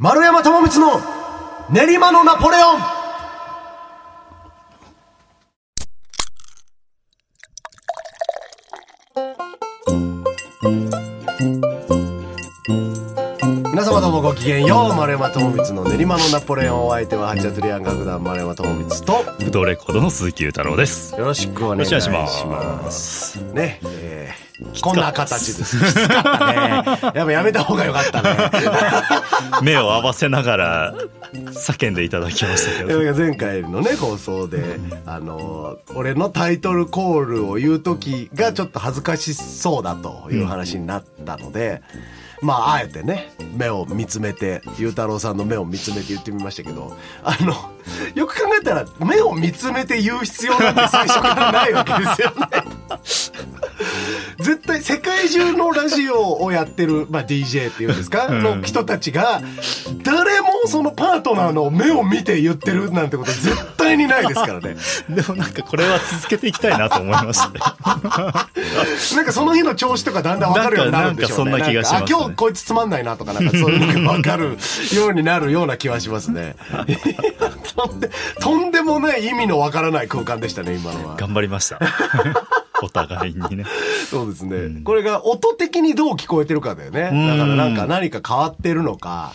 丸山智光の練馬のナポレオン。皆様どうもごきげんよう丸山智光の練馬のナポレオン。お相手は八ツリアン楽団丸山智光とブドウレコードの鈴木裕太郎です。よろしくお願いします。ねえーこんな形ですきつかったね。やっぱやめた方がよかったね。目を合わせながら叫んでいただきましたけど。前回のね放送であの俺のタイトルコールを言う時がちょっと恥ずかしそうだという話になったので、まああえてね目を見つめてゆうたろうさんの目を見つめて言ってみましたけどあのよく考えたら目を見つめて言う必要なんて最初からないわけですよね。絶対世界中のラジオをやってる、まあ、DJ っていうんですか、ん。の人たちが誰もそのパートナーの目を見て言ってるなんてこと絶対にないですからね。でもなんかこれは続けていきたいなと思いましたね。なんかその日の調子とかだんだん分かるようになるんでしょうね。なんかそんな気がします今日こいつつまんないなとかなんかそういうのが分かるようになるような気はしますねとんでとんでもない意味の分からない空間でしたね今のは頑張りました。お互いにね。そうですね、これが音的にどう聞こえてるかだよね。うんだからなんか何か変わってるのか。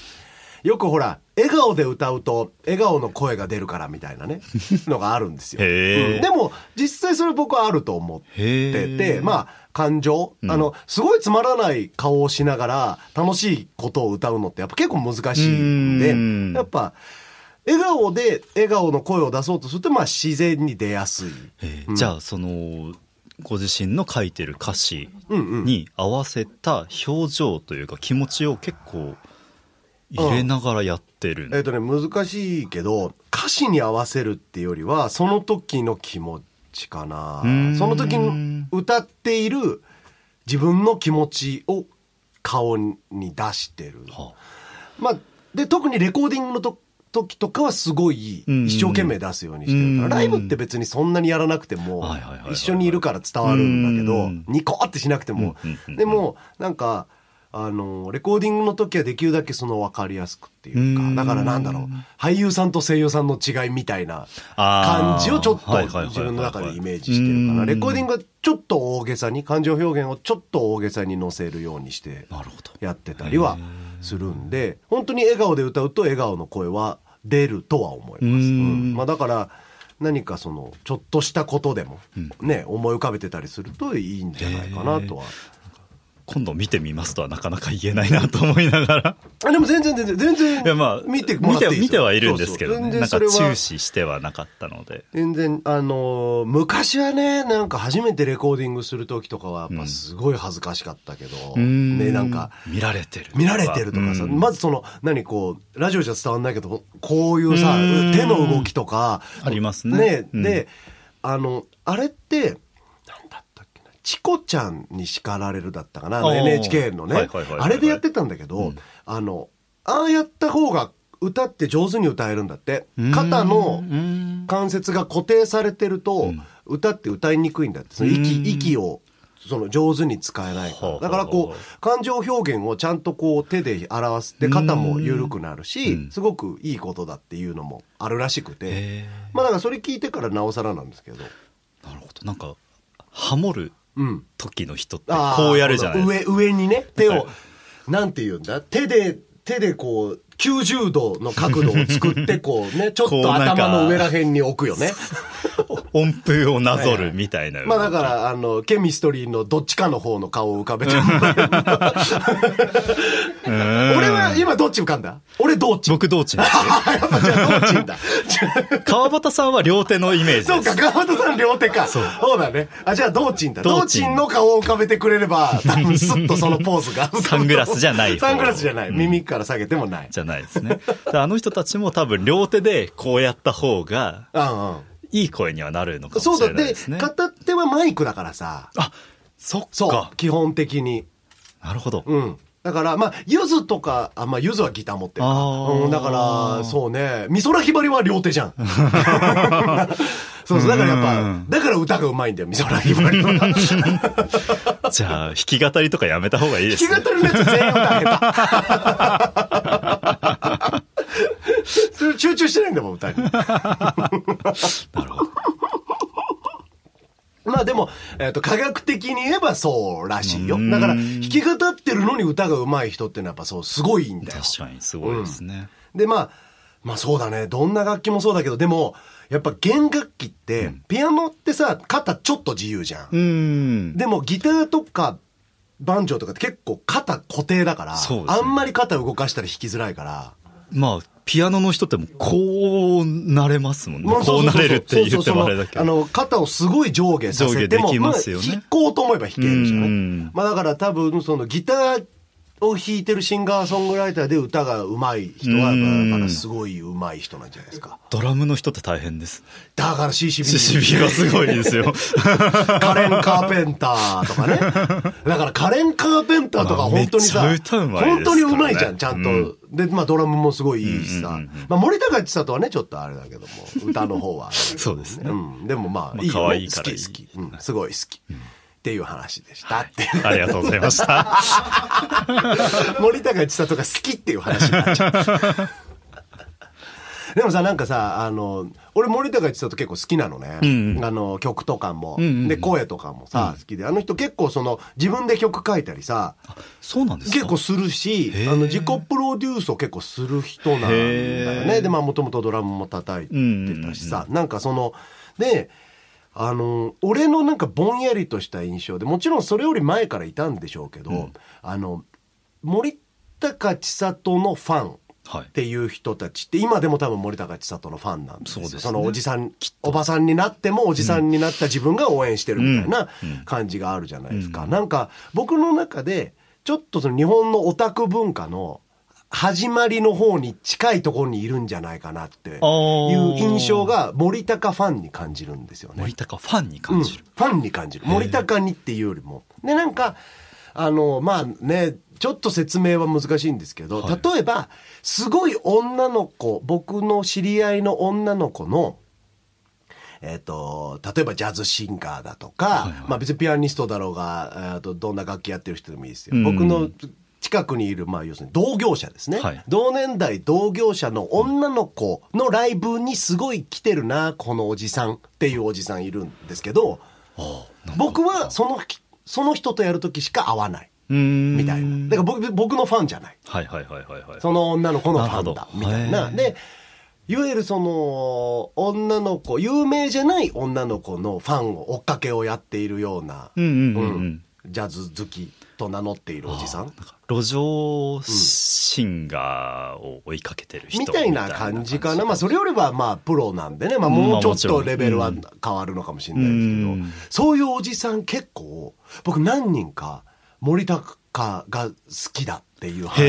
よくほら、笑顔で歌うと、笑顔の声が出るからみたいなね、のがあるんですよ。うんでも、実際それ僕はあると思ってへて、ーまあ、感情、あの、すごいつまらない顔をしながら、楽しいことを歌うのってやっぱ結構難しいんで、うんやっぱ、笑顔で笑顔の声を出そうとすると、まあ自然に出やすい。えーじゃあそのご自身の書いてる歌詞うんうん。に合わせた表情というか気持ちを結構入れながらやってるんえっ、とね、難しいけど、歌詞に合わせるっていうよりは、その時の気持ちかなうーん。その時に歌っている自分の気持ちを顔に出してる。はまあ、で、特にレコーディングのと時とかはすごいうん。一生懸命出すようにしてるから、うん。ライブって別にそんなにやらなくても一緒にいるから伝わるんだけどうん、ニコってしなくても。でも、なんか、あの、レコーディングの時はできるだけその分かりやすくっていうか、うん。だからなんだろう、俳優さんと声優さんの違いみたいな感じをちょっと自分の中でイメージしてるかな。うん。レコーディングはちょっと大げさに、感情表現をちょっと大げさに乗せるようにしてやってたりはするんで、本当に笑顔で歌うと笑顔の声は出るとは思います。うんうんまあだから、何かその、ちょっとしたことでも、ね、思い浮かべてたりするといいんじゃないかなとは。今度見てみますとはなかなか言えないなと思いながら。あでも全然全然、全然、いやまあ見てもらって見てはいるんですけどね。なんか注視してはなかったので。全然、あのー昔はね、なんか初めてレコーディングする時とかは、やっぱすごい恥ずかしかったけど、ね、なんか、見られてる見られてるとかさ、うん。まずその、何こう、ラジオじゃ伝わんないけど、こういうさ、うん。手の動きとか、ありますね。ね、うん。で、あの、あれって、チコちゃんに叱られるだったかな、あ NHK のねあれでやってたんだけど、あの、ああやった方が歌って上手に歌えるんだって。肩のうん関節が固定されてると、歌って歌いにくいんだって。その息、うん息を、その上手に使えないから。はあだからこう、感情表現をちゃんとこう手で表すって肩も緩くなるしうん、すごくいいことだっていうのもあるらしくて。へまあだからそれ聞いてからなおさらなんですけど。ーなるほどなんかハモるうん。時の人ってこうやるじゃないですか。上、上にね、手はい。を、なんて言うんだ？手で、手でこう、90度の角度を作って、こうね、ちょっと頭の上ら辺に置くよね。音符をなぞるみたいなまあだから、あの、ケミストリーのどっちかの方の顔を浮かべて俺は今どっち浮かんだ？俺どっち僕どっちやっぱじゃあどっちんだ。川端さんは両手のイメージそうか、川端さん両手か。そうだね。あ、じゃあどっちんだ。どっちの顔を浮かべてくれれば、多分スッとそのポーズが。サングラスじゃない方サングラスじゃない。耳から下げてもない。じゃないですねであの人たちも多分両手でこうやった方が。いい声にはなるのかもしそうだってれないですね、片手はマイクだからさ。あそっそうか。基本的に。なるほど、うん。だから、まあ、ゆずとか、あ、まあ、ゆずはギター持ってるうん、だから、そうね、美空ひばりは両手じゃん。そうそう、だからやっぱうん、だから歌がうまいんだよ、美空ひばりは。じゃあ弾き語りとかやめた方がいいですね弾き語りのやつ全員歌下 集中してないんだもん、歌に。なるほど。まあでも、えっ、と、科学的に言えばそうらしいよ。うんだから、弾き語ってるのに歌が上手い人ってのはやっぱそう、すごいんだよ。確かにすごいですね。で、まあ、まあそうだね。どんな楽器もそうだけど、でも、やっぱ弦楽器って、ピアノってさ、肩ちょっと自由じゃん。うん。でもギターとか、バンジョーとかって結構肩固定だから、ねあんまり肩動かしたら弾きづらいから。まあ、ピアノの人ってもこうなれますもんね。まあこそうなれるって言ってもあれだけど。あの、肩をすごい上下させても、上下できますよね。あ弾こうと思えば弾けるじゃなうん。いまあだから多分、そのギターを弾いてるシンガーソングライターで歌が上手い人は、うんだからすごい上手い人なんじゃないですか。ドラムの人って大変です。だから CCB。がすごいですよ。カレン・カーペンターとかね。だからカレン・カーペンターとか本当にさ、まあね本当にうまいじゃん、ちゃんと。うんで、まあドラムもすごいいいしさ。うんうんうんまあ森高千里はね、ちょっとあれだけども、歌の方は。そうですねうん。でもまあ、まあいいよ、ね。可愛いからいい好き好き。うん、すごい好き。っていう話でしたっていう。ありがとうございました。森高千里が好きっていう話になっちゃう。でもさ、なんかさ、あの、俺森高千里結構好きなのね。んうんあの、曲とかも、んうんうんで、声とかもさ、好きで。あの人結構その、自分で曲書いたりさ、そうなんですか？結構するしあの、自己プロデュースを結構する人なんだよへね。ーで、まあ、もともとドラムも叩いてたしさ、なんかその、で、あの、俺のなんかぼんやりとした印象で、もちろんそれより前からいたんでしょうけど、あの、森高千里のファン、はい。っ。ていう人たちって今でも多分森高千里のファンなんですよ。そうですね。のおじさんおばさんになってもおじさんになった自分が応援してるみたいな感じがあるじゃないですか、なんか僕の中でちょっとその日本のオタク文化の始まりの方に近いところにいるんじゃないかなっていう印象が森高ファンに感じるんですよね。森高ファンに感じる。うん、ファンに感じる。森高にっていうよりも。でなんかあのまあねちょっと説明は難しいんですけど、はい。例えばすごい女の子僕の知り合いの女の子のえっと例えばジャズシンガーだとか、はいはい。まあ、別にピアニストだろうが、えーとどんな楽器やってる人でもいいですよ、うん。僕の近くにいる、まあ、要するに同業者ですね、はい。同年代同業者の女の子のライブにすごい来てるなこのおじさんっていうおじさんいるんですけど僕はそのその人とやる時しか会わない。みたいな。だから僕僕のファンじゃない。はいはいはいはいはい。その女の子のファンだみたいな。でいわゆるその女の子有名じゃない女の子のファンを追っかけをやっているような、うんうんうん。うん。ジャズ好きと名乗っているおじさん？路上シンガーを追いかけてる人みたいな感じかな。まあ、それよりは、まあ、プロなんでね。まあ、もうちょっとレベルは変わるのかもしれないですけど、うんそういうおじさん結構、僕何人か森高が好きだっていう話を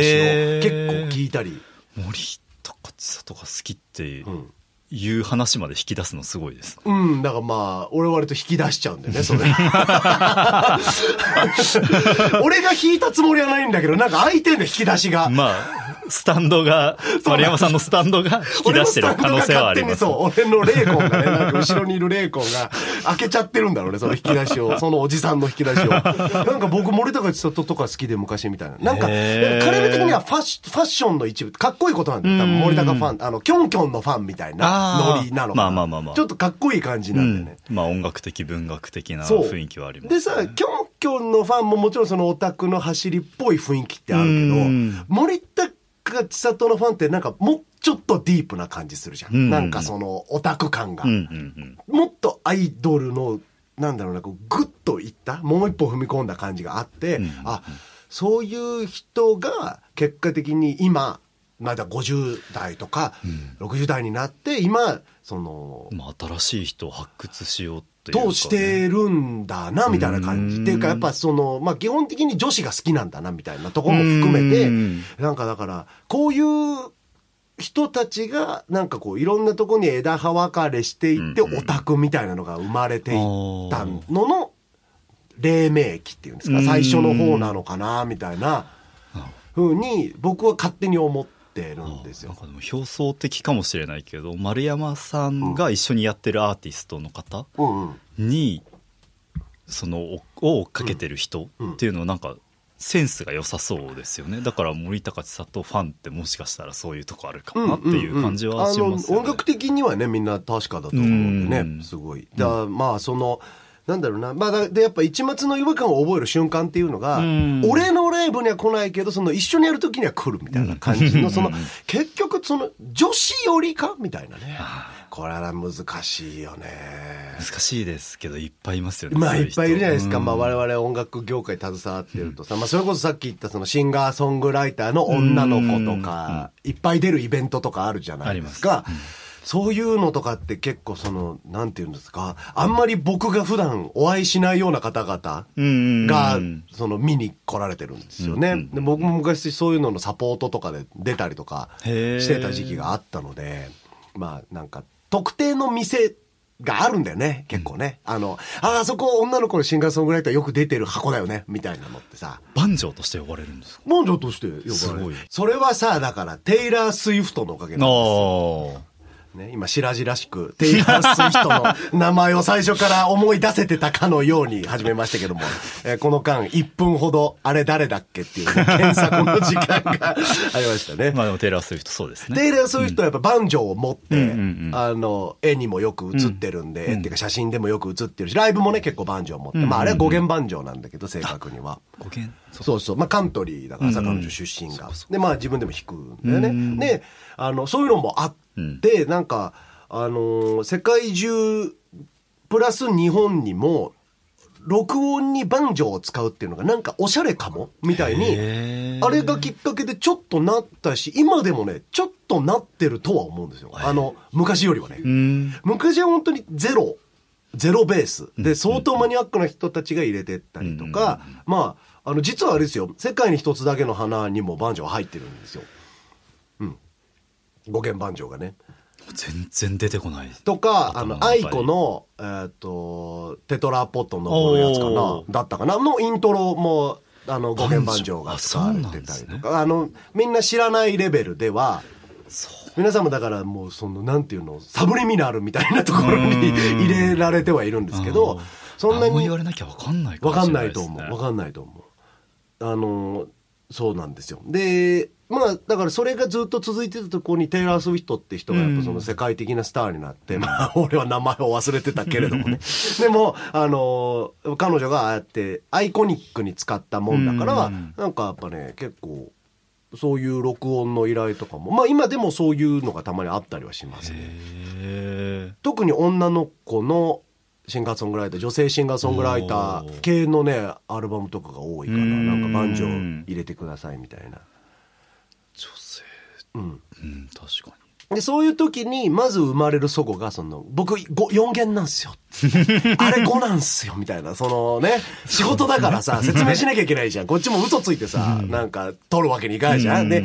結構聞いたり。森高千里が好きってうん。いう話まで引き出すのすごいですね。うん、だからまあ、俺割と引き出しちゃうんだよね、それ。俺が引いたつもりはないんだけど、なんか相手の引き出しが。まあ、スタンドが、丸山さんのスタンドが引き出してる可能性はあります。そう、俺の霊魂がね、なんか後ろにいる霊魂が開けちゃってるんだろうね、その引き出しを。そのおじさんの引き出しを。なんか僕、森高千里とか好きで昔みたいな。なんか、彼ら的にはファッシファッションの一部、かっこいいことなんだよ。多分森高ファン、あの、キョンキョンのファンみたいなノリなの。まあまあまあまあちょっとかっこいい感じうんなんだよね。。まあ音楽的、文学的な雰囲気はあります、でさ、キョンキョンのファンももちろんそのオタクの走りっぽい雰囲気ってあるけどうん、森高千里のファンってなんかもうちょっとディープな感じするじゃん。うんなんかそのオタク感が。うんうんうん。もっとアイドルの、なんだろうな、こうグッといった、もう一歩踏み込んだ感じがあって、うんあ、そういう人が結果的に今、まだ50代とか、60代になって、今、その、まあ新しい人を発掘しようというか、ね。としてるんだな、みたいな感じ。うん。っていうか、やっぱその、まあ基本的に女子が好きなんだな、みたいなところも含めてうん、なんかだから、こういう人たちが、なんかこう、いろんなところに枝葉分かれしていって、うんオタクみたいなのが生まれていったのの、黎明期っていうんですか、うん。最初の方なのかな、みたいな、ふうに、僕は勝手に思ってるんですよ。なん。かでも表層的かもしれないけど丸山さんが一緒にやってるアーティストの方うんうん。に、そのを追っかけてる人っていうのをなんかセンスが良さそうですよね。だから森高千里ファンってもしかしたらそういうとこあるかもなっていう感じはしますよね、あの音楽的にはねみんな確かだと思うんでうん。ねすごい。だまあそのなんだろうな、まあ、だでやっぱ一末の違和感を覚える瞬間っていうのが、ん。俺のライブには来ないけどその一緒にやる時には来るみたいな感じの、その結局その女子よりかみたいなね。これは難しいよね。難しいですけどいっぱいいますよねまあいっぱいいるじゃないですか、うん。まあ、我々音楽業界携わってると。さ、まあ、それこそさっき言ったそのシンガーソングライターの女の子とか、いっぱい出るイベントとかあるじゃないですか。そういうのとかって結構その、なんていうんですか、あんまり僕が普段お会いしないような方々が、その見に来られてるんですよね。で僕も昔そういうののサポートとかで出たりとかしてた時期があったので、まあなんか特定の店があるんだよね、結構ね。あの、ああそこ女の子のシンガーソングライターよく出てる箱だよね、みたいなのってさ。バンジョーとして呼ばれるんですか？バンジョーとして呼ばれる。それはさ、だから、テイラー・スイフトのおかげなんですよ。ね、今、白々しく、テイラー・スイフトの名前を最初から思い出せてたかのように始めましたけども、えーこの間、1分ほど、あれ誰だっけっていう、ね、検索の時間がありましたね。まあでもテイラー・スウィフトそうですね。テイラー・スウィフトはやっぱバンジョーを持って、うんうんうん。あの、絵にもよく写ってるんで、絵っていうか写真でもよく写ってるし、ライブもね、結構バンジョー持って、まああれは五弦バンジョーなんだけど、正確には。五弦そうそう。まあ、カントリーだからさ、うんうん彼女出身が。で、まあ、自分でも弾くんだよね。うんで、あの、そういうのもあって、なんか、あのー世界中、プラス日本にも、録音にバンジョーを使うっていうのがなんかおしゃれかも？みたいに、あれがきっかけでちょっとなったし、今でもね、ちょっとなってるとは思うんですよ。あの、昔よりはね。うん。昔は本当にゼロ、ゼロベース。で、相当マニアックな人たちが入れてったりとか、まあ、あの、実はあれですよ、世界に一つだけの花にもバンジョー入ってるんですよ。うん。五弦バンジョーがね。全然出てこない。とか、あの、アイコの、えっ、と、テトラポット登るやつかなだったかな。のイントロも、あの、五弦バンジョーが使われてたりとか、あの、みんな知らないレベルでは、皆さんもだからもうそのなんていうのサブリミナルみたいなところに入れられてはいるんですけどそんなに言われなきゃ分かんないかもわかんないしれないですね。と思う。わかんないと思う。あのそうなんですよ。でまあだからそれがずっと続いてたところにテイラー・スウィフトって人がやっぱその世界的なスターになって、まあ 俺は名前を忘れてたけれどもね。でもあの彼女がああやってアイコニックに使ったもんだから、うん。なんかやっぱね結構そういう録音の依頼とかも。まあ今でもそういうのがたまにあったりはしますね。へ特に女の子のシンガー。ソングライター女性シンガーソングライター系のねアルバムとかが多いからうんなんかバンジョー入れてくださいみたいな、うん、うん確かでそういう時にまず生まれる祖語がその僕4弦なんすよ。あれ5なんすよみたいなそのね仕事だからさ説明しなきゃいけないじゃん。こっちも嘘ついてさなんか取るわけにいかないじゃん。で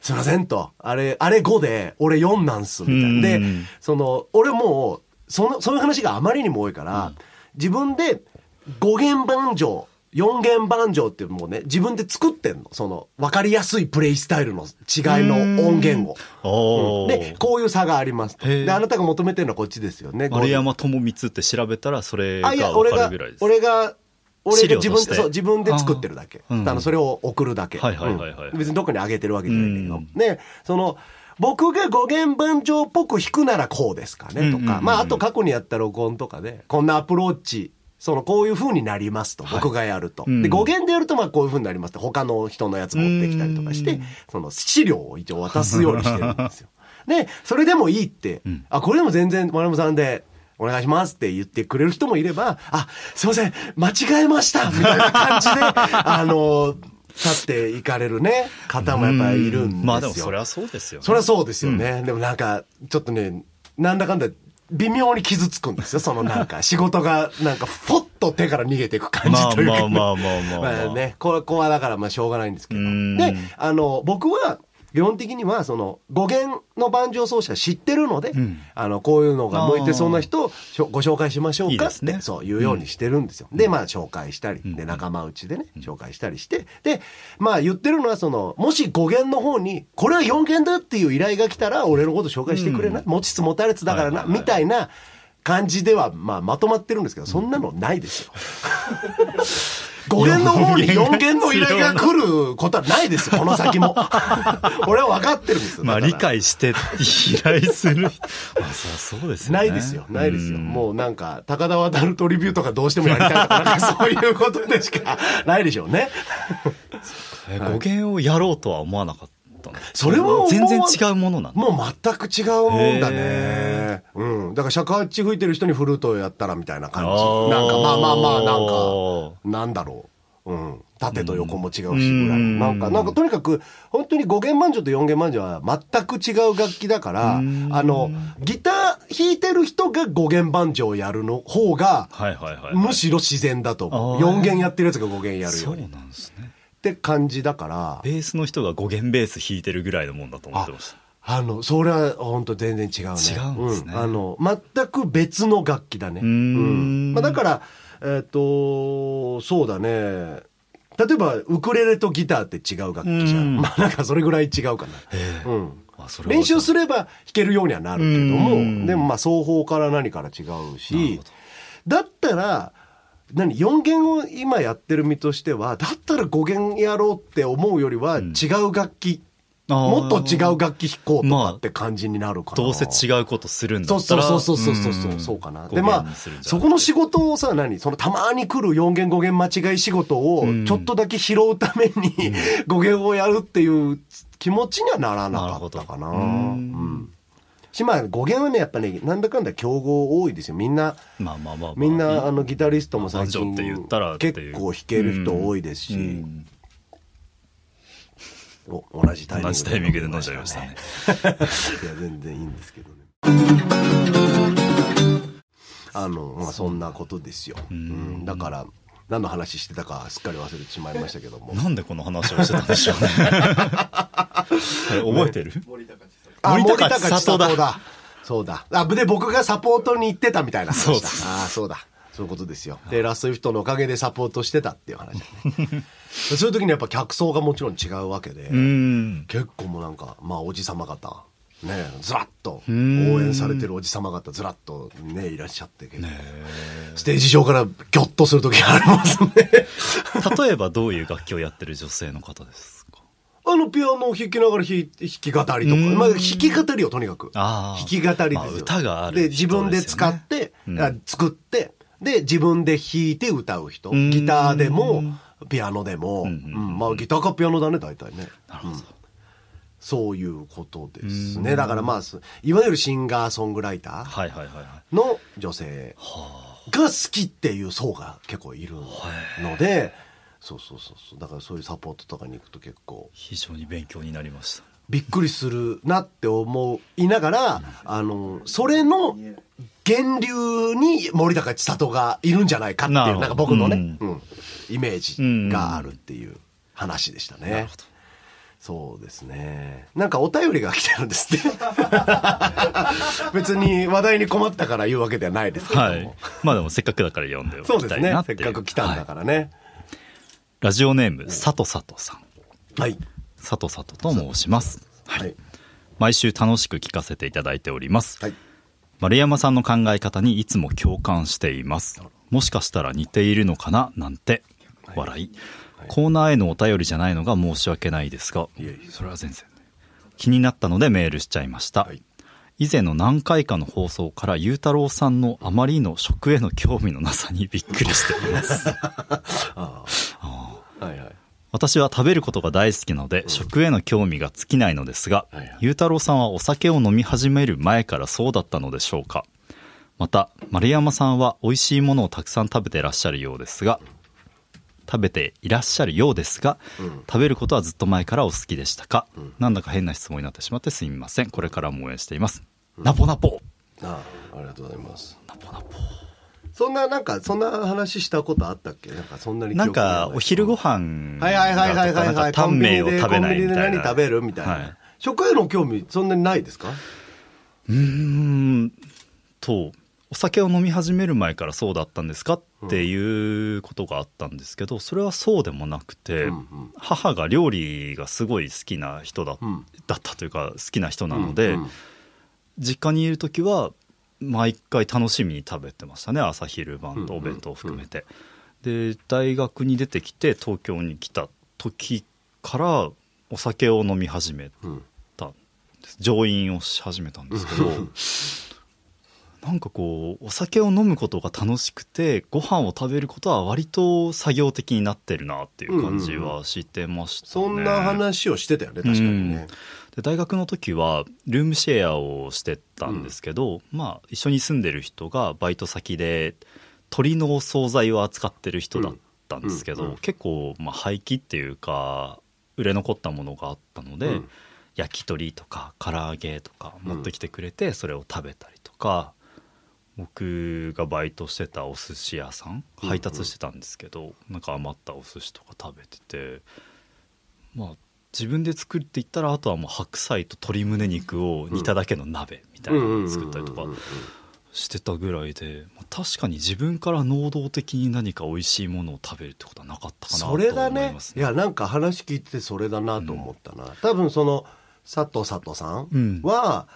すいませんと。あれあれ5で俺4なんすみたいな。でうん。その俺もうそのそういう話があまりにも多いから、自分で5弦バンジョー4弦バンジョーってもうね自分で作ってんの。その分かりやすいプレイスタイルの違いの音源を。おー。で、こういう差がありますで、あなたが求めてるのはこっちですよね。丸山智光って調べたらそれがあ、いや、分俺がかるぐらいで、す。俺が、俺資が自分で、そう、自分で作ってるだけ。あーうん。あの、それを送るだけ。はいはいはいはい。うん。別にどこに上げてるわけじゃないけど。うん。で、その、僕が語源番長っぽく弾くならこうですかねとか、うんうんうんうん。まあ、あと過去にやった録音とかで、こんなアプローチ、その、こういう風になりますと、僕がやると。うんで、語源でやると、まあ、こういう風になりますと、他の人のやつ持ってきたりとかしてうん、その、資料を一応渡すようにしてるんですよ。で、それでもいいって、んあ、これでも全然、丸山さんで、お願いしますって言ってくれる人もいれば、あ、すいません、間違えましたみたいな感じで、あの、立っていかれるね、方もやっぱりいるんですよ。まあでもそれはそうですよねそれはそうですよね。でもなんか、ちょっとね、なんだかんだ、微妙に傷つくんですよ。そのなんか、仕事が、なんか、ふっと手から逃げていく感じというか、まあまあまあまあまあまあまあね、これ、ここはだからまあしょうがないんですけど。うんで、あの、僕は、基本的には、その、語源の banjo 奏者知ってるので、ん。あの、こういうのが向いてそうな人をご紹介しましょうかって、ね。そういうようにしてるんですよ。で、まあ、紹介したり、で、仲間内でね、紹介したりして、で、まあ、言ってるのは、その、もし語源の方に、これは4弦だっていう依頼が来たら、俺のこと紹介してくれな。い、持ちつ持たれつだからな、はいはいはい。みたいな、感じでは、まあ、まとまってるんですけど、そんなのないですよ。5弦の方に4弦の依頼が来ることはないですよ、この先も。俺は分かってるんですよ。まあ、理解して依頼する。まあ、そうそうですよね。ないですよ、ないですよ。うんもうなんか、高田渡るトリビューとかどうしてもやりたいとか、なんか そういうことでしかないでしょうね。え語源をやろうとは思わなかったのそれは全然違うものなんだ。もう全く違うもんだねへ。うん。だから尺八吹いてる人にフルートをやったらみたいな感じ。なんかまあまあまあ、なんか、なんだろう。うん。縦と横も違うしぐらい。うんなんか、なんかとにかく、本当に5弦満場と4弦満場は全く違う楽器だから、あうんの、ギター弾いてる人が5弦満場をやるの方が、はいはいはい。むしろ自然だと思う。あー4弦やってるやつが5弦やるそうより。っなんですね。て感じだから、ベースの人が5弦ベース弾いてるぐらいのもんだと思ってました。あの、それは本当全然違うね。違うんですねあの、全く別の楽器だね。うーんまあ、だから、えっ、と、そうだね。例えば、ウクレレとギターって違う楽器じゃうんん。まあ、なんかそれぐらい違うかな。ええうん。練習すれば弾けるようにはなるけどうんも、でもまあ、双方から何から違うしだったら、何 ?4 弦を今やってる身としては、だったら5弦やろうって思うよりは、違う楽器、あーもっと違う楽器弾こうとまあかって感じになるかな。どうせ違うことするんだそうったら。そうそうそうそうそう、んそうかな。5で、まあそこの仕事をさ、何そのたまに来る4弦5弦間違い仕事をうんちょっとだけ拾うために5弦をやるっていう気持ちにはならなかったかな。うんうん。し、まあ5弦はね、やっぱね、なんだかんだ競合多いですよ。みんな、まあまあまあまあ。みんな、あの、ギタリストも最近結構弾ける人多いですし、うんお同じタイミング同じタイミングで飲んじゃいましたね。いや、全然いいんですけどね。あの、まあ、そんなことですよ。うん、だから、何の話してたかすっかり忘れてしまいましたけども。なんでこの話をしてたんでしょうね。覚えてるあ、森森高高千千里だ。そうだ。あ、で、僕がサポートに行ってたみたいな話だ。ああ、そうだ。そういうことですよ。で、ラストイフトのおかげでサポートしてたっていう話だね。そういう時にやっぱ客層がもちろん違うわけで。うん。結構もうなんか、まあおじさま方、ね、ずらっと、応ん援されてるおじさま方、ずらっとね、いらっしゃって、ステージ上からギョッとする時がありますね。例えばどういう楽器をやってる女性の方です？かあの、ピアノを弾きながら弾い弾き語りとか、うんまあ弾き語りよ、とにかく。弾き語りですよ。まあ歌があるで、自分で使って、うんあ作って、で、自分で弾いて歌う人。んギターでも、ピアノでも、うんうんまあギターかピアノだね、大体ね。なるほど。そういうことですね。だからまあ、すいわゆるシンガーソングライター。の女性が好きっていう層が結構いるので、そうそうそうそう。だからそういうサポートとかに行くと結構非常に勉強になりました。びっくりするなって思いながら、あの、それの源流に森高千里がいるんじゃないかっていう、なんか僕のね、ううんイメージがあるっていう話でしたね。そうですね。なんかお便りが来てるんですって。別に話題に困ったから言うわけではないですけども。はい。まあでもせっかくだから読んでおきそうですねたいなっ。いうせってかく来たんだからね。ラジオネーム、さとさとさん。はい。さとさとと申します。はい。毎週楽しく聞かせていただいております。はい。丸山さんの考え方にいつも共感しています。もしかしたら似ているのかななんて、笑い。コーナーへのお便りじゃないのが申し訳ないですがいえいえ、それは全然。気になったのでメールしちゃいました。はい以前の何回かの放送から、ゆうたろうさんのあまりの食への興味のなさにびっくりしています。はいはい。私は食べることが大好きなので、食への興味が尽きないのですが、はいはいゆうたろうさんはお酒を飲み始める前からそうだったのでしょうかまた、丸山さんは美味しいものをたくさん食べていらっしゃるようですが、食べていらっしゃるようですが、食べることはずっと前からお好きでしたか、なんだか変な質問になってしまってすみません。これからも応援しています。ナポナポ。ああ、ありがとうございます。ナポナポ。そんな、なんか、そんな話したことあったっけ？なんか、そんなに記なんか、お昼ご飯はいはいはいはいはいはい。かタンメンを食べないみたいな。コンビニで何食べるみたいな。はい。食への興味、そんなにないですか？うーんとお酒を飲み始める前からそうだったんですかっていうことがあったんですけどそれはそうでもなくて、うんうん。母が料理がすごい好きな人だ,、うん。だったというか好きな人なので、うんうん実家にいる時は毎回楽しみに食べてましたね。朝昼晩とお弁当を含めて、で大学に出てきて東京に来た時からお酒を飲み始めうんたんです。上飲をし始めたんですけど なんかこうお酒を飲むことが楽しくてご飯を食べることは割と作業的になってるなっていう感じはしてましたね、そんな話をしてたよね確かにね、で大学の時はルームシェアをしてたんですけど、まあ一緒に住んでる人がバイト先で鳥のお惣菜を扱ってる人だったんですけど、うん。うん。結構まあ廃棄っていうか売れ残ったものがあったので、うん。焼き鳥とか唐揚げとか持ってきてくれてそれを食べたりとか、僕がバイトしてたお寿司屋さん。うん。配達してたんですけど、なんか余ったお寿司とか食べててまあ自分で作るって言ったらあとはもう白菜と鶏胸肉を煮ただけの鍋みたいなのを作ったりとかうんうんうんうん。してたぐらいでまあ確かに自分から能動的に何か美味しいものを食べるってことはなかったかなとそ思いれだね。ますいやなんか話聞いててそれだなと思ったな、多分その佐藤佐藤さんうん。は、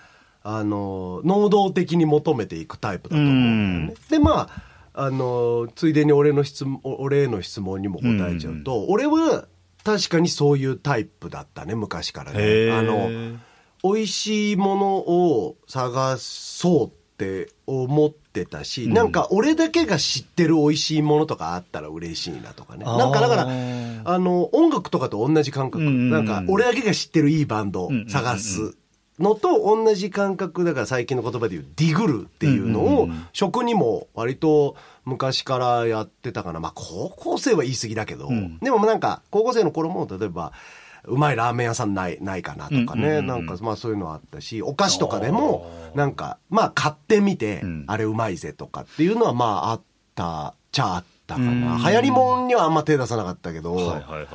あの能動的に求めていくタイプだと思うんだよね、でまああのついでに俺の質問俺への質問にも答えちゃうと、俺は確かにそういうタイプだったね昔からへねー。あの美味しいものを探そうって思ってたし、うん。なんか俺だけが知ってる美味しいものとかあったら嬉しいなとかね。なんかだからあ、の、音楽とかと同じ感覚。うんうんうん。なんか俺だけが知ってるいいバンド探すのと同じ感覚だから最近の言葉で言うディグルっていうのを食にも割と昔からやってたかな。まあ高校生は言い過ぎだけど、うん。でもなんか高校生の頃も例えば、うまいラーメン屋さんない、ないかなとかね。なんかまあそういうのはあったし、お菓子とかでも、なんか、まあ買ってみて、うん。あれうまいぜとかっていうのはまああった、ちゃあったかな。うん。流行りもんにはあんま手出さなかったけど、はいはいはいはい、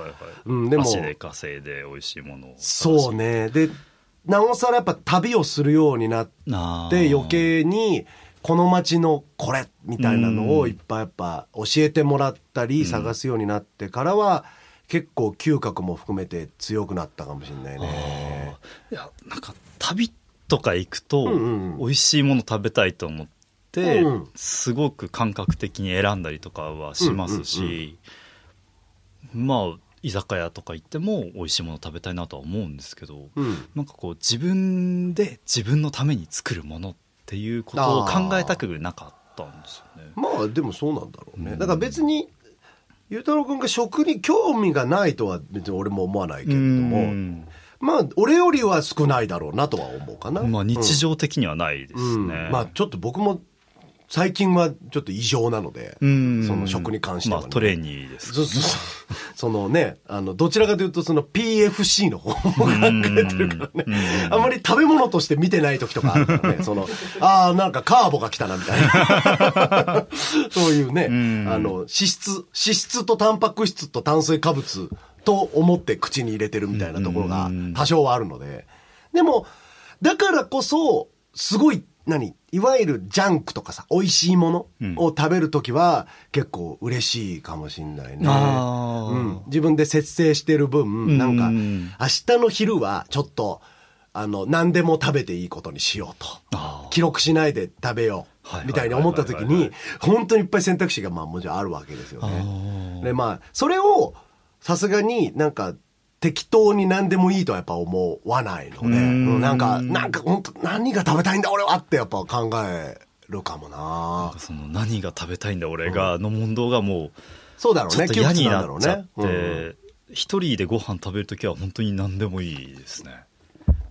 うんでも足で稼いで美味しいものをそうね。で、なおさらやっぱ旅をするようになって余計に、この街のこれみたいなのをいっぱいやっぱ教えてもらったり探すようになってからは、結構嗅覚も含めて強くなったかもしれないね。いやなんか旅とか行くと、美味しいもの食べたいと思って、うんすごく感覚的に選んだりとかはしますし、まあ居酒屋とか行っても美味しいもの食べたいなとは思うんですけど、うん。なんかこう自分で自分のために作るものっていうことを考えたくなかったんですよね。まあでもそうなんだろうね。うんだから別に、ゆうたろうくんが食に興味がないとは別に俺も思わないけれども、うんまあ俺よりは少ないだろうなとは思うかな。まあ日常的にはないですうんね。まあちょっと僕も最近はちょっと異常なので、うん。その食に関してはね。まあトレーニーですそうそうそう。そのね、あの、どちらかというとその PFC の方も考えてるからね。あまり食べ物として見てない時とかあるからね。その、ああ、なんかカーボが来たなみたいな。そういうね、ん。あの、脂質、脂質とタンパク質と炭水化物と思って口に入れてるみたいなところが多少はあるので。でも、だからこそ、すごい、何？いわゆるジャンクとかさ、美味しいものを食べるときは結構嬉しいかもしんないね。うん、自分で節制してる分、なんか、うん明日の昼はちょっと、あの、何でも食べていいことにしようと。記録しないで食べよう。はいみたいに思った時にはいはいはいはい、本当にいっぱい選択肢がまあもちろんあるわけですよあね。ーで、まあ、それを、さすがになんか、適当に何でもいいとはやっぱ思わないので、んうん。なんか、なんか本当何が食べたいんだ俺はってやっぱ考えるかもな。んなかその何が食べたいんだ俺がの問答がもそうだろうね。嫌にな窮っちゃっ屈んだろうね。て一人でご飯食べるときは本当に何でもいいですね。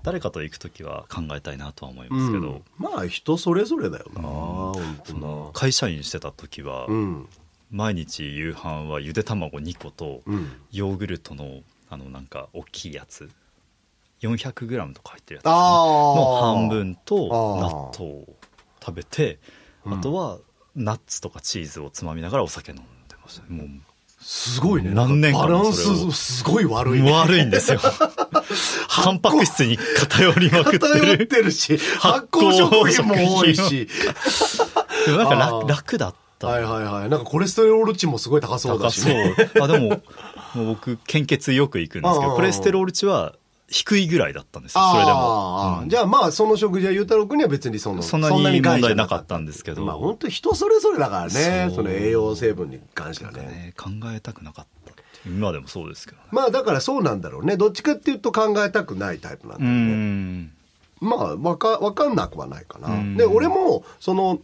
誰かと行くときは考えたいなとは思いますけど、うん。まあ人それぞれだよな、本当そのな会社員してた時は、うん。毎日夕飯はゆで卵2個とうん。ヨーグルトのあのなんか大きいやつ。400g とか入ってるやつ。ああの半分と納豆を食べてうん。あとはナッツとかチーズをつまみながらお酒飲んでましたね。もうすごいね。何年間バランスすごい悪いね。悪いんですよ。タンパク質に偏りまくって偏っるてるし発発酵酵食品も多いし。でもなんか楽楽だった。はいはいはい。なんかコレステロール値もすごい高そうだ高そう。しねあでももう僕献血よく行くんですけどコレステロール値は低いぐらいだったんですよ、それでも。ああじゃあまあ、その食事はゆうたろうくんには別にその、そんなに問題なかったんですけどまあ本当人それぞれだからね、その栄養成分に関してはね。ね、考えたくなかった今でもそうですけどね。まあだからそうなんだろうね。どっちかっていうと考えたくないタイプなんだうよね。ん。まあ、わか、わかんなくはないかな。うんで、俺も、その、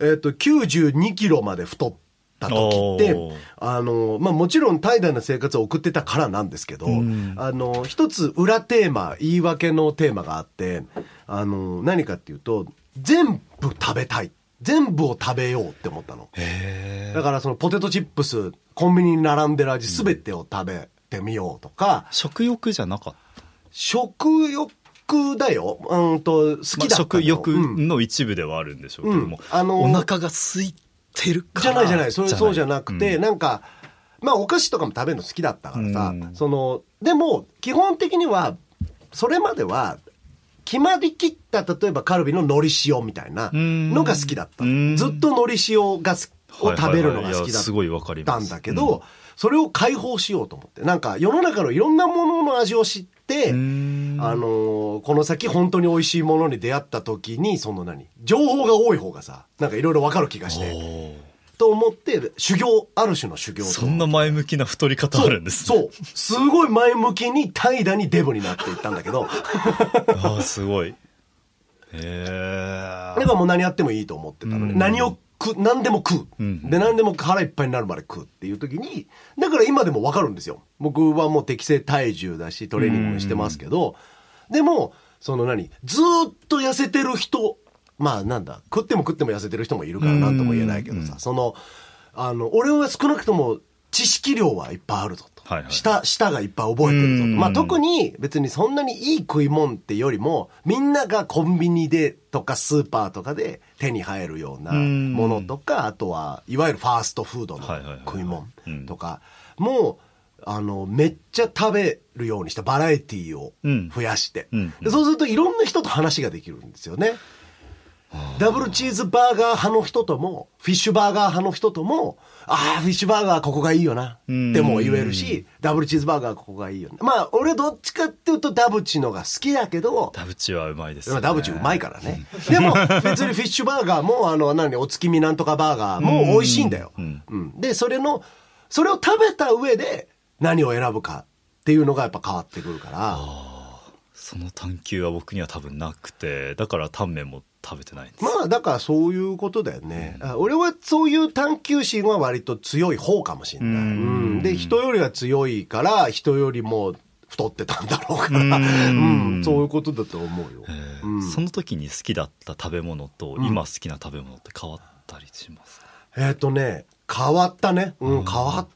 えっ、と、92キロまで太った時ってあの、まあもちろん怠惰な生活を送ってたからなんですけど、んあの、一つ裏テーマ、言い訳のテーマがあって、あの、何かっていうと、全部食べたい。全部を食べようって思ったの。へだからそのポテトチップス、コンビニに並んでる味すべてを食べてみようとか、食欲じゃなかった？食欲だよ。うんと、好きだったのまあ食欲うんの一部ではあるんでしょうけども、うんあのーお腹が空いてるから。じゃないじゃない。それそうじゃなくて、うん。なんか、まあお菓子とかも食べるの好きだったからさ、うん。その、でも、基本的には、それまでは、決まりきった、例えばカルビの海苔塩みたいなのが好きだった。うん。ずっと海苔塩がすを食べるのが好きだったんだけど、それを解放しようと思って。なんか世の中のいろんなものの味を知って、うんあのーこの先本当に美味しいものに出会った時に、その何？情報が多い方がさ、なんかいろいろわかる気がして。と思って、修行、ある種の修行と。そんな前向きな太り方あるんですね。そう。すごい前向きに怠惰にデブになっていったんだけど、ああすごい。へえだからもう何やってもいいと思ってたのね。うん。何を何でも食う。うん。で、何でも腹いっぱいになるまで食うっていう時に、だから今でもわかるんですよ。僕はもう適正体重だし、トレーニングもしてますけど、でも、その何ずーっと痩せてる人、まあなんだ、食っても食っても痩せてる人もいるから何とも言えないけどさ、その、あの、俺は少なくとも知識量はいっぱいあるぞと。はいはい。舌、舌がいっぱい覚えてるぞと。うん。まあ特に別にそんなにいい食い物ってよりも、みんながコンビニでとかスーパーとかで手に入るようなうん。ものとか、あとは、いわゆるファーストフードの食い物うん。とか、もう、あの、めっちゃ食べるようにしたバラエティをうん増やして、うん。でそうするといろんな人と話ができるんですよね。ダブルチーズバーガー派の人とも、フィッシュバーガー派の人とも、ああ、フィッシュバーガーここがいいよな、うん。っても言えるし、ダブルチーズバーガーここがいいよな。まあ、俺どっちかっていうとダブチのが好きだけど、ダブチはうまいですよ、ね、まあダブチうまいからね。でも、別にフィッシュバーガーも、あの、何、お月見なんとかバーガーも美味しいんだよ。うん。うん。で、それの、それを食べた上で何を選ぶかっていうのがやっぱ変わってくるから、その探求は僕には多分なくてだからタンメンも食べてないまあだからそういうことだよね。あ俺はそういう探求心は割と強い方かもしれない。うん。うん。で、人よりは強いから、人よりも太ってたんだろうから、うん。うん。そういうことだと思うよ。その時に好きだった食べ物とん。今好きな食べ物って変わったりします？か、えっ、とね、変わったね。うん、変わっ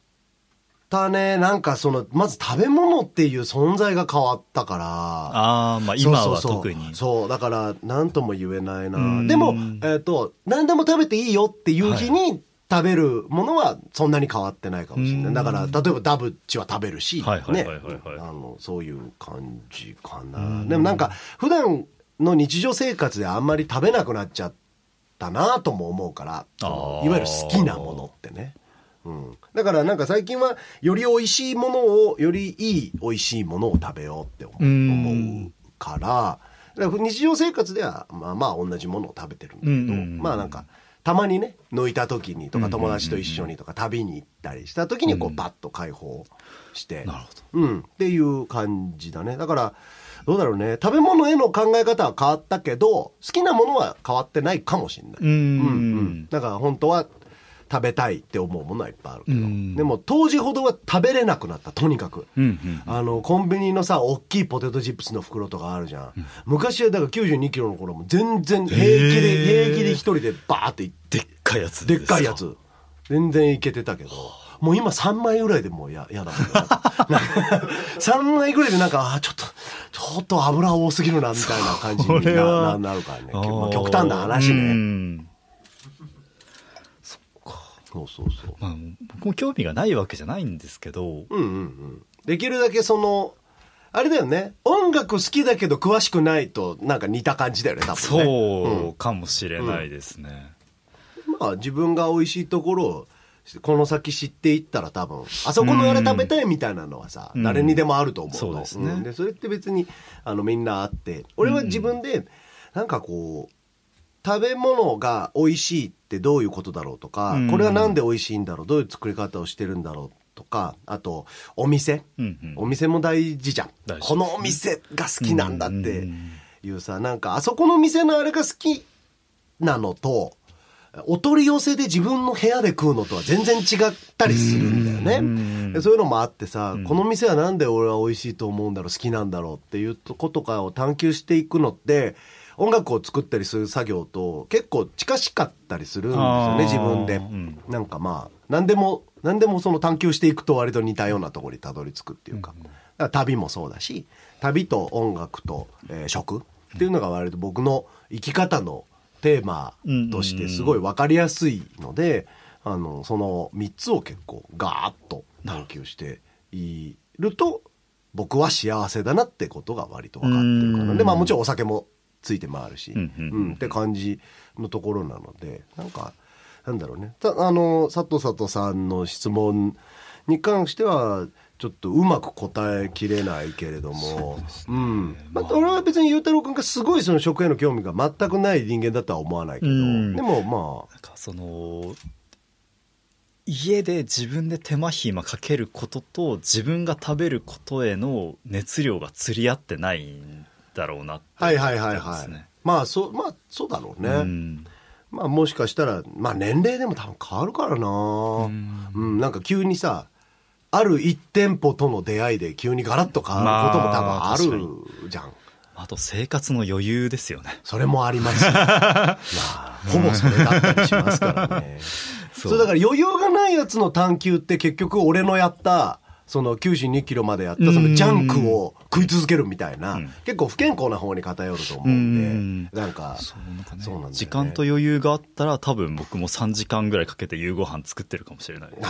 たね。なんかその、まず食べ物っていう存在が変わったから。ああまあ今はそうそうそう特にそう、だから、なんとも言えないな。うんでも、えっ、と、何でも食べていいよっていう日に、食べるものはそんなに変わってないかもしれなうんい。だから、例えばダブチは食べるし、はいはいねあの、そういう感じかな。んでもなんか、普段の日常生活であんまり食べなくなっちゃったなとも思うから、いわゆる好きなものってね。うん、だからなんか最近はより美味しいものをよりいい美味しいものを食べようって思うからだから日常生活ではまあまあ同じものを食べてるんだけど、うんうんうん。まあなんかたまにね抜いた時にとかうんうんうん友達と一緒にとか旅に行ったりした時にこううんバッと解放して、なるほうん、っていう感じだね。だからどうだろうね。食べ物への考え方は変わったけど好きなものは変わってないかもしれない。うんうん。だから本当は食べたいって思うものはいっぱいあるけど、うん。でも当時ほどは食べれなくなったとにかく、うんうんあのコンビニのさ大きいポテトチップスの袋とかあるじゃん、昔はだから9 2キロの頃も全然平気で、平気で一人でバーって行って。でっかいやつでっかいやつ。全然いけてたけど。もう今3枚ぐらいでもうややだも ん3枚ぐらいでなんかあーちょっとちょっと油多すぎるなみたいな感じそになななるからね、まあ極端な話うねんそうそうそうまあ、僕も興味がないわけじゃないんですけど、うんうんうん。できるだけその、あれだよね。音楽好きだけど詳しくないとなんか似た感じだよね、多分ね。そうかもしれないですね。うんまあ自分が美味しいところをこの先知っていったら多分、あそこのあれ食べたいみたいなのはさ、うん誰にでもあると思うの。そうですねんで、それって別に、あの、みんなあって、俺は自分で、なんかこう、食べ物が美味しいってどういうことだろうとか、うんこれはなんで美味しいんだろう、どういう作り方をしてるんだろうとか、あと、お店。うんうんお店も大事じゃん。大事このお店が好きなんだってうんいうさ、なんか、あそこの店のあれが好きなのと、お取り寄せで自分の部屋で食うのとは全然違ったりするんだようね。んでそういうのもあってさ、この店はなんで俺は美味しいと思うんだろう、好きなんだろうっていうこととかを探求していくのって、音楽を作ったりする作業と結構近しかったりするんですよね、自分で。うんなんかまあ、何でも、何でもその探求していくと割と似たようなところにたどり着くっていうか。だから旅もそうだし、旅と音楽と、えー食っていうのが割と僕の生き方のテーマとしてすごい分かりやすいので、あの、その3つを結構ガーッと探求していると、僕は幸せだなってことが割と分かってるかな。うんで、まあもちろんお酒もついて回るし、うんうんうんって感じのところなので、なんか、なんだろうね。たあの、佐藤佐藤さんの質問に関しては、ちょっとうまく答えきれないけれども、うん。まあ、俺は別にゆうたろうくんがすごいその食への興味が全くない人間だとは思わないけど、うん。でもまなんかその家で自分で手間暇かけることと自分が食べることへの熱量が釣り合ってないんだろうなってあ、はいはいはいはい。まあ、そう、まあ、そうだろうね。うん。まあもしかしたら、まあ年齢でも多分変わるからな。うん、なんか急にさ、ある一店舗との出会いで急にガラッと変わることも多分あるじゃん。あと生活の余裕ですよねそれもありますよ。まあ、ほぼそれだったりしますからね。そうだから余裕がないやつの探求って結局俺のやった、その92キロまでやったそのジャンクを食い続けるみたいな、うん。結構不健康な方に偏ると思うんで、なんか、そうなんかね。そうなんだよね。時間と余裕があったら多分僕も3時間ぐらいかけて夕ご飯作ってるかもしれないですあ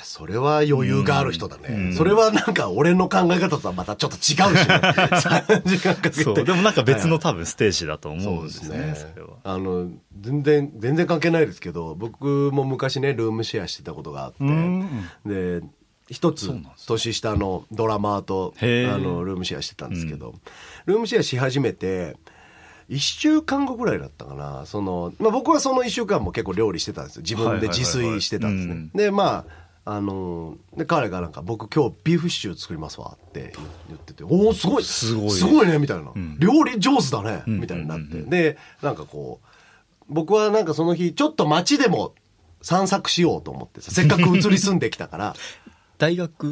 あ、それは余裕がある人だね。うん。それはなんか俺の考え方とはまたちょっと違うし、ね、3時間かけて。でもなんか別のはい多分ステージだと思そううんですすね。それは。あの、全然、全然関係ないですけど、僕も昔ね、ルームシェアしてたことがあって、で、一つ年下のドラマーと、あの、ルームシェアしてたんですけど、ルームシェアし始めて、一週間後ぐらいだったかな。その、まあ僕はその一週間も結構料理してたんですよ。自分で自炊してたんですね。はいはいはいで、まあ、あので、彼がなんか、僕今日ビーフシチュー作りますわって言ってて、おおすごいすごいすごいねみたいな。ん料理上手だねんみたいになって。うんうんうんで、なんかこう、僕はなんかその日、ちょっと街でも散策しようと思ってさ、せっかく移り住んできたから、大学？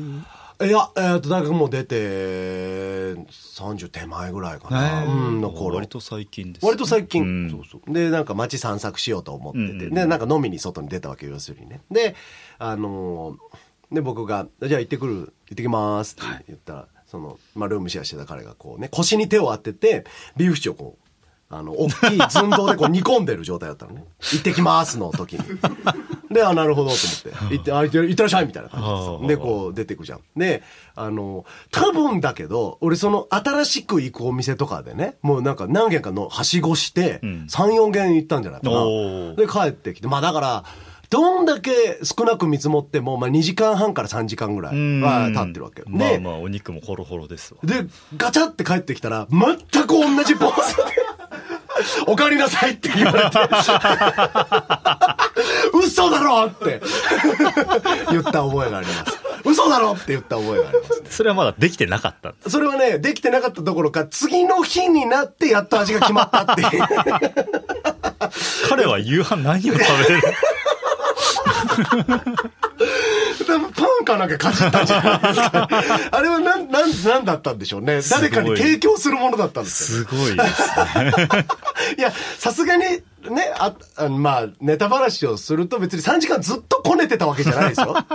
いや、えっ、と、大学もう出て、30手前ぐらいかな。うん、の頃。割と最近ですね割と最近、うんそうそう。で、なんか街散策しようと思ってて、うんうんうんで、なんか飲みに外に出たわけよ、要するにね。で、あのーで、僕が、じゃあ行ってくる、行ってきますって言ったら、その、まあ、ルームシェアしてた彼がこうね、腰に手を当てて、ビーフシチューをこう、あの、大きい寸胴でこう煮込んでる状態だったのね。行ってきますの時に。で、あ、なるほどと思って。行って、あ、行ってらっしゃいみたいな感じでで、こう出てくじゃん。で、あの、多分だけど、俺その新しく行くお店とかでね、もうなんか何軒かのはしごして、ん3、4軒行ったんじゃないかな。で、帰ってきて、まあだから、どんだけ少なく見積もっても、まあ2時間半から3時間ぐらいは経ってるわけよ。で、まあまあお肉もホロホロですわで、ガチャって帰ってきたら、全く同じポーズで、お帰りなさいって言われて、嘘だろって言った覚えがあります。嘘だろって言った覚えがあります。それはまだできてなかったそれはね、できてなかったどころか、次の日になってやっと味が決まったっていう。彼は夕飯何を食べる？多分パンかなんかかじったんじゃないですか。あれはなん、なん、なんだったんでしょうね。誰かに提供するものだったんですよ。すごいですね いや、さすがに、ね、あ、あのまあ、ネタ話をすると別に3時間ずっとこねてたわけじゃないですよ。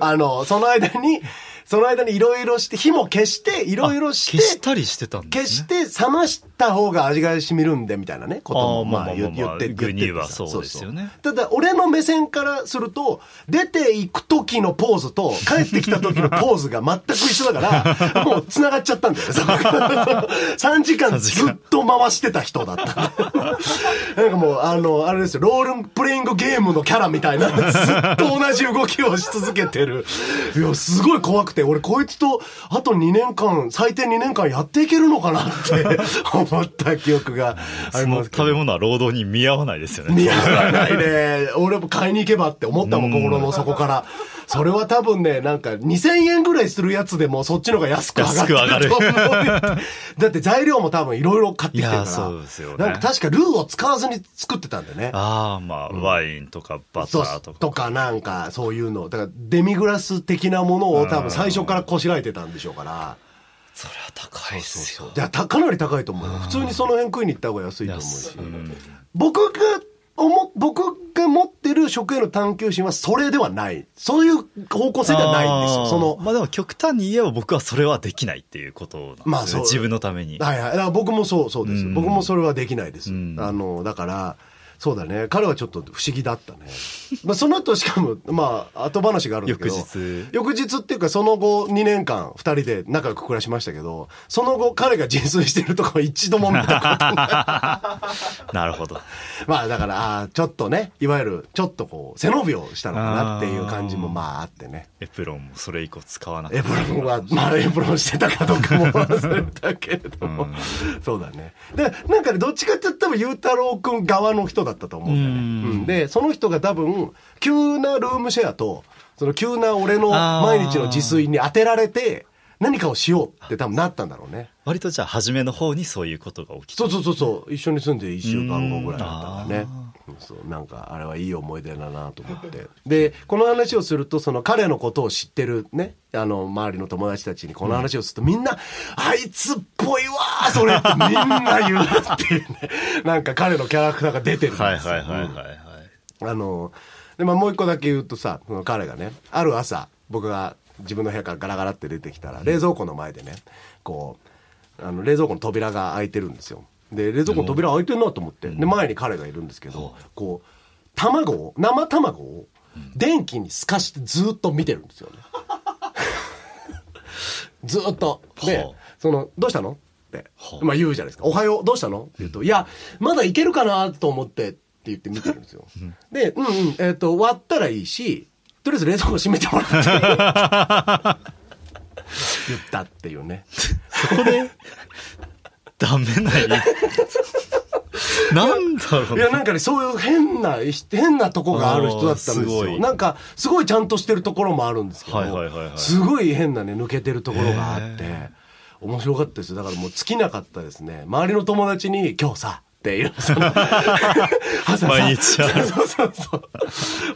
あの、その間に、その間にいろいろして、火も消して、いろいろして、消したりしてたんですね。消して冷ました方が味が染みるんでみたいなねこともまあ言って言ってはそうですよね。ただ俺の目線からすると出ていく時のポーズと帰ってきた時のポーズが全く一緒だから もう繋がっちゃったんだよねそこから3時間。ずっと回してた人だった。なんかもうあのあれですよロールプレイングゲームのキャラみたいなずっと同じ動きをし続けてる。いやすごい怖くて俺こいつとあと2年間最低2年間やっていけるのかなって 思った記憶があります食べ物は労働に見合わないですよね。似合わないね。俺も買いに行けばって思ったもん、心の底から。それは多分ね、なんか2000円ぐらいするやつでもそっちの方が安く上がると思う。だって材料も多分いろいろ買ってきてるから。そうですよねなんか確かルーを使わずに作ってたんだよね。ああ、まあ、ワインとかバタそうーとか。とかなんかそういうの。だからデミグラス的なものを多分最初からこしらえてたんでしょうから。それは高いですよ。いや、たかなり高いと思うよ。普通にその辺食いに行った方が安いと思うし安。うん僕が思、僕が持ってる食への探求心はそれではない。そういう方向性ではないんですよ。その、まあでも極端に言えば僕はそれはできないっていうことなんですよね。まあそう自分のために。はいはい。だから僕もそう、そうです。うん僕もそれはできないです。うんあの、だから、そうだね。彼はちょっと不思議だったね。まあ、その後しかも、まあ、後話があるんだけど。翌日翌日っていうか、その後2年間、2人で仲良く暮らしましたけど、その後彼が自炊してるところ一度も見たことない。なるほど。まあだから、ああ、ちょっとね、いわゆる、ちょっとこう、背伸びをしたのかなっていう感じもまああってね。エプロンもそれ以降使わなかエった。プロンは、まあエプロンしてたかどうかも忘れたけれども、そうだね。で、なんかね、どっちかって言ったら、ゆうたろうくん側の人だったと思うんだよね。うんうんで、その人が多分、急なルームシェアと、その急な俺の毎日の自炊に当てられて、何かをしようって多分なったんだろうね。割とじゃあ初めの方にそういうことが起きた。そうそうそうそう、一緒に住んで1週間後ぐらいだったからねそうなんかあれはいい思い出だなと思って。で、この話をすると、その彼のことを知ってるね、あの、周りの友達たちにこの話をすると、みんな、あいつっぽいわーそれってみんな言うっていうね。なんか彼のキャラクターが出てるんですよ。はいはいはいはいはい。あの、で、まあもう一個だけ言うとさ、彼がね、ある朝、僕が自分の部屋からガラガラって出てきたら、冷蔵庫の前でね、こう、あの、冷蔵庫の扉が開いてるんですよ。で、冷蔵庫の扉開いてるなと思って、で、前に彼がいるんですけど、こう、卵を、生卵を、電気に透かしてずっと見てるんですよね。ずっと。ではあ、その、どうしたのっては、あまあ言うじゃないですか。おはよう、どうしたのって言うと、いや、まだいけるかなと思ってって言って見てるんですよ。で、うんうん、えっ、と、割ったらいいし、とりあえず冷蔵庫閉めてもらって。言ったっていうね。そこで、ダメな理由 なんだろういや、なんかね、そういう変な、変なとこがある人だったんですよ。いなんか、すごいちゃんとしてるところもあるんですけど、はいはいはいはいすごい変なね、抜けてるところがあってへ、面白かったですよ。だからもう尽きなかったですね。周りの友達に、今日さ、っていう、毎日そうそうそうそう。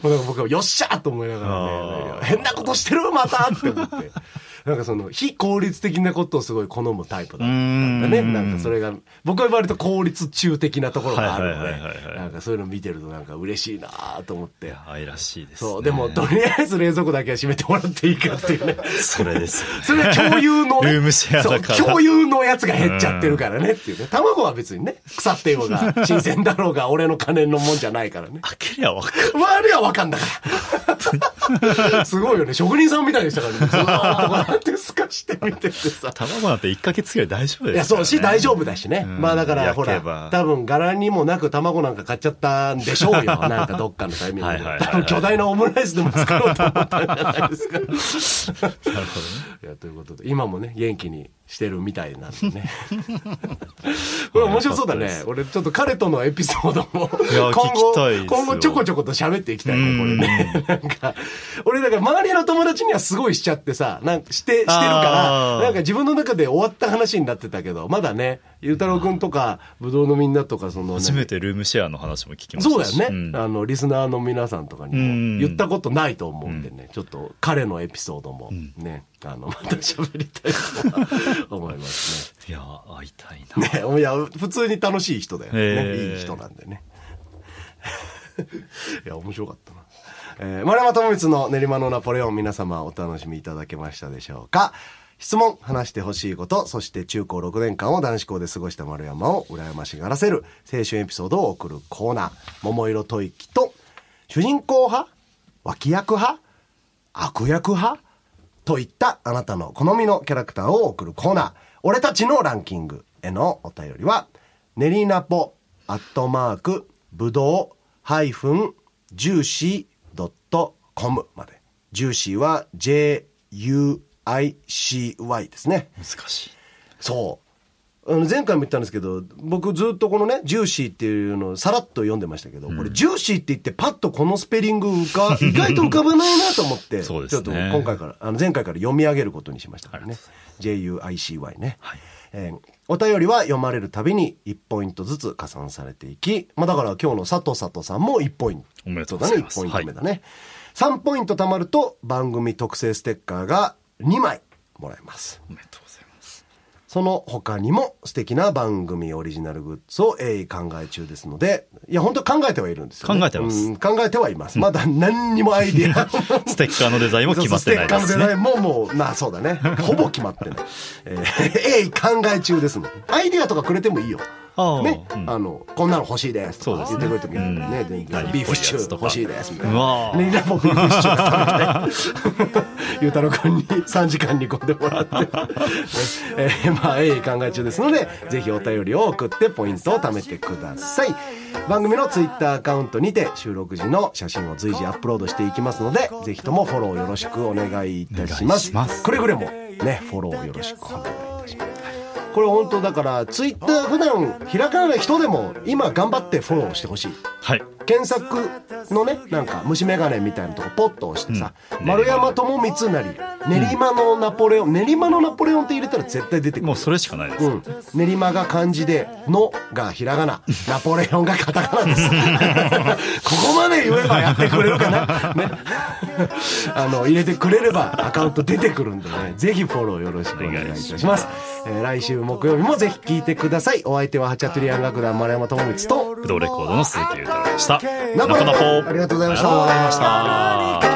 もうなんか僕はよっしゃーと思いながらね変なことしてるまたって思って。なんかその、非効率的なことをすごい好むタイプだったんだね。うんなんかそれが、僕は割と効率中的なところがあるので、いなんかそういうの見てるとなんか嬉しいなと思って。愛らしいです、ね。そう、でもとりあえず冷蔵庫だけは閉めてもらっていいかっていうね。それですよ。それは共有のね。ルームシェアだからそう共有のやつが減っちゃってるからねっていうね。卵は別にね、腐っていようが、新鮮だろうが、俺の金のもんじゃないからね。開けりゃわかる。周りはわかんだから。すごいよね。職人さんみたいでしたからね。ずーっとこうやって透かして見ててさ。卵なんて1ヶ月ぐらい大丈夫ですいや、そうし、大丈夫だしね。うんまあだから、ほら多分柄にもなく卵なんか買っちゃったんでしょうよ。なんかどっかのタイミングで。多分巨大なオムライスでも作ろうと思ったんじゃないですか。なるほどね。いや、ということで、今もね、元気にしてるみたいなんでね。これ面白そうだね。俺、ちょっと彼とのエピソードも、今後今後ちょこちょこと喋っていきたいね、これね。なんか、俺、だから周りの友達にはすごいしちゃってさ、なんかして、してるから、なんか自分の中で終わった話になってたけど、まだね、ゆうたろうくんとか、ぶどうのみんなとか、その、ね、初めてルームシェアの話も聞きましたそうだしよね、あの、リスナーの皆さんとかにうんも言ったことないと思うんでね、ちょっと彼のエピソードもね、あの、また喋りたいとは思います いや、会いたいな。ね。ね、いや、普通に楽しい人だよね。いい人なんでね。いや、面白かったな。えー、丸山智光の練馬のナポレオン皆様お楽しみいただけましたでしょうか質問、話してほしいこと、そして中高6年間を男子校で過ごした丸山を羨ましがらせる青春エピソードを送るコーナー、桃色吐息と、主人公派脇役派悪役派といったあなたの好みのキャラクターを送るコーナー、俺たちのランキングへのお便りは、練りナポ、アットマーク、ぶどう、ハイフン、ジューシー .com まで。ジューシーは J、U J-U-I-C-Y ですね。難しい。そう。あの前回も言ったんですけど、僕ずっとこのね、ジューシーっていうのをさらっと読んでましたけど、これジューシーって言ってパッとこのスペリングが 意外と浮かばないなと思って、ねちょっと今回から、あの前回から読み上げることにしましたからね。J-U-I-C-Y ね。えーお便りは読まれるたびに1ポイントずつ加算されていき、まあだから今日の佐藤佐藤さんも1ポイント。おめでとうだね、ございます1ポイント目だね。3ポイント貯まると番組特製ステッカーが2枚もらえます。おめでとうございます。その他にも素敵な番組オリジナルグッズを鋭意考え中ですので、いや、本当考えてはいるんですよ、ね。考えてますうん考えてはいます。まだ何にもアイディア。ステッカーのデザインも決まってないですね。ステッカーのデザインももう、まあそうだね。ほぼ決まってない。えー、鋭意考え中ですので。アイディアとかくれてもいいよ。ね、うんあの、こんなの欲しいですとか言ってくれてもいいね。全然何ビーフシチュー欲しいですみたいな。ーね、でもビーフシチューが食べたい。ゆうたろうくんに3時間煮込んでもらって。ねえーまあ、鋭意考え中ですので、ぜひお便りを送ってポイントを貯めてください。番組のツイッターアカウントにて収録時の写真を随時アップロードしていきますので、ぜひともフォローよろしくお願いいたします。くれぐれもね、フォローよろしくお願いいたします。これ本当だから、ツイッター普段開かない人でも、今頑張ってフォローしてほしい。はい。検索のね、なんか虫眼鏡みたいなとこポッと押してさ、うん丸山智光なり、練馬のナポレオン、練馬のナポレオンって入れたら絶対出てくる。もうそれしかないです。うん。練馬が漢字で、のがひらがな、ナポレオンがカタカナです。ここまで言えばやってくれるかなね。あの、入れてくれればアカウント出てくるんでね、ぜひフォローよろしくお願いいたします。えー来週木曜日もぜひ聞いてください。お相手はハチャトゥリアン楽団丸山智光と、ブドウレコードの鈴木裕太郎でした。ナポナポありがとうございましたありがとうございました。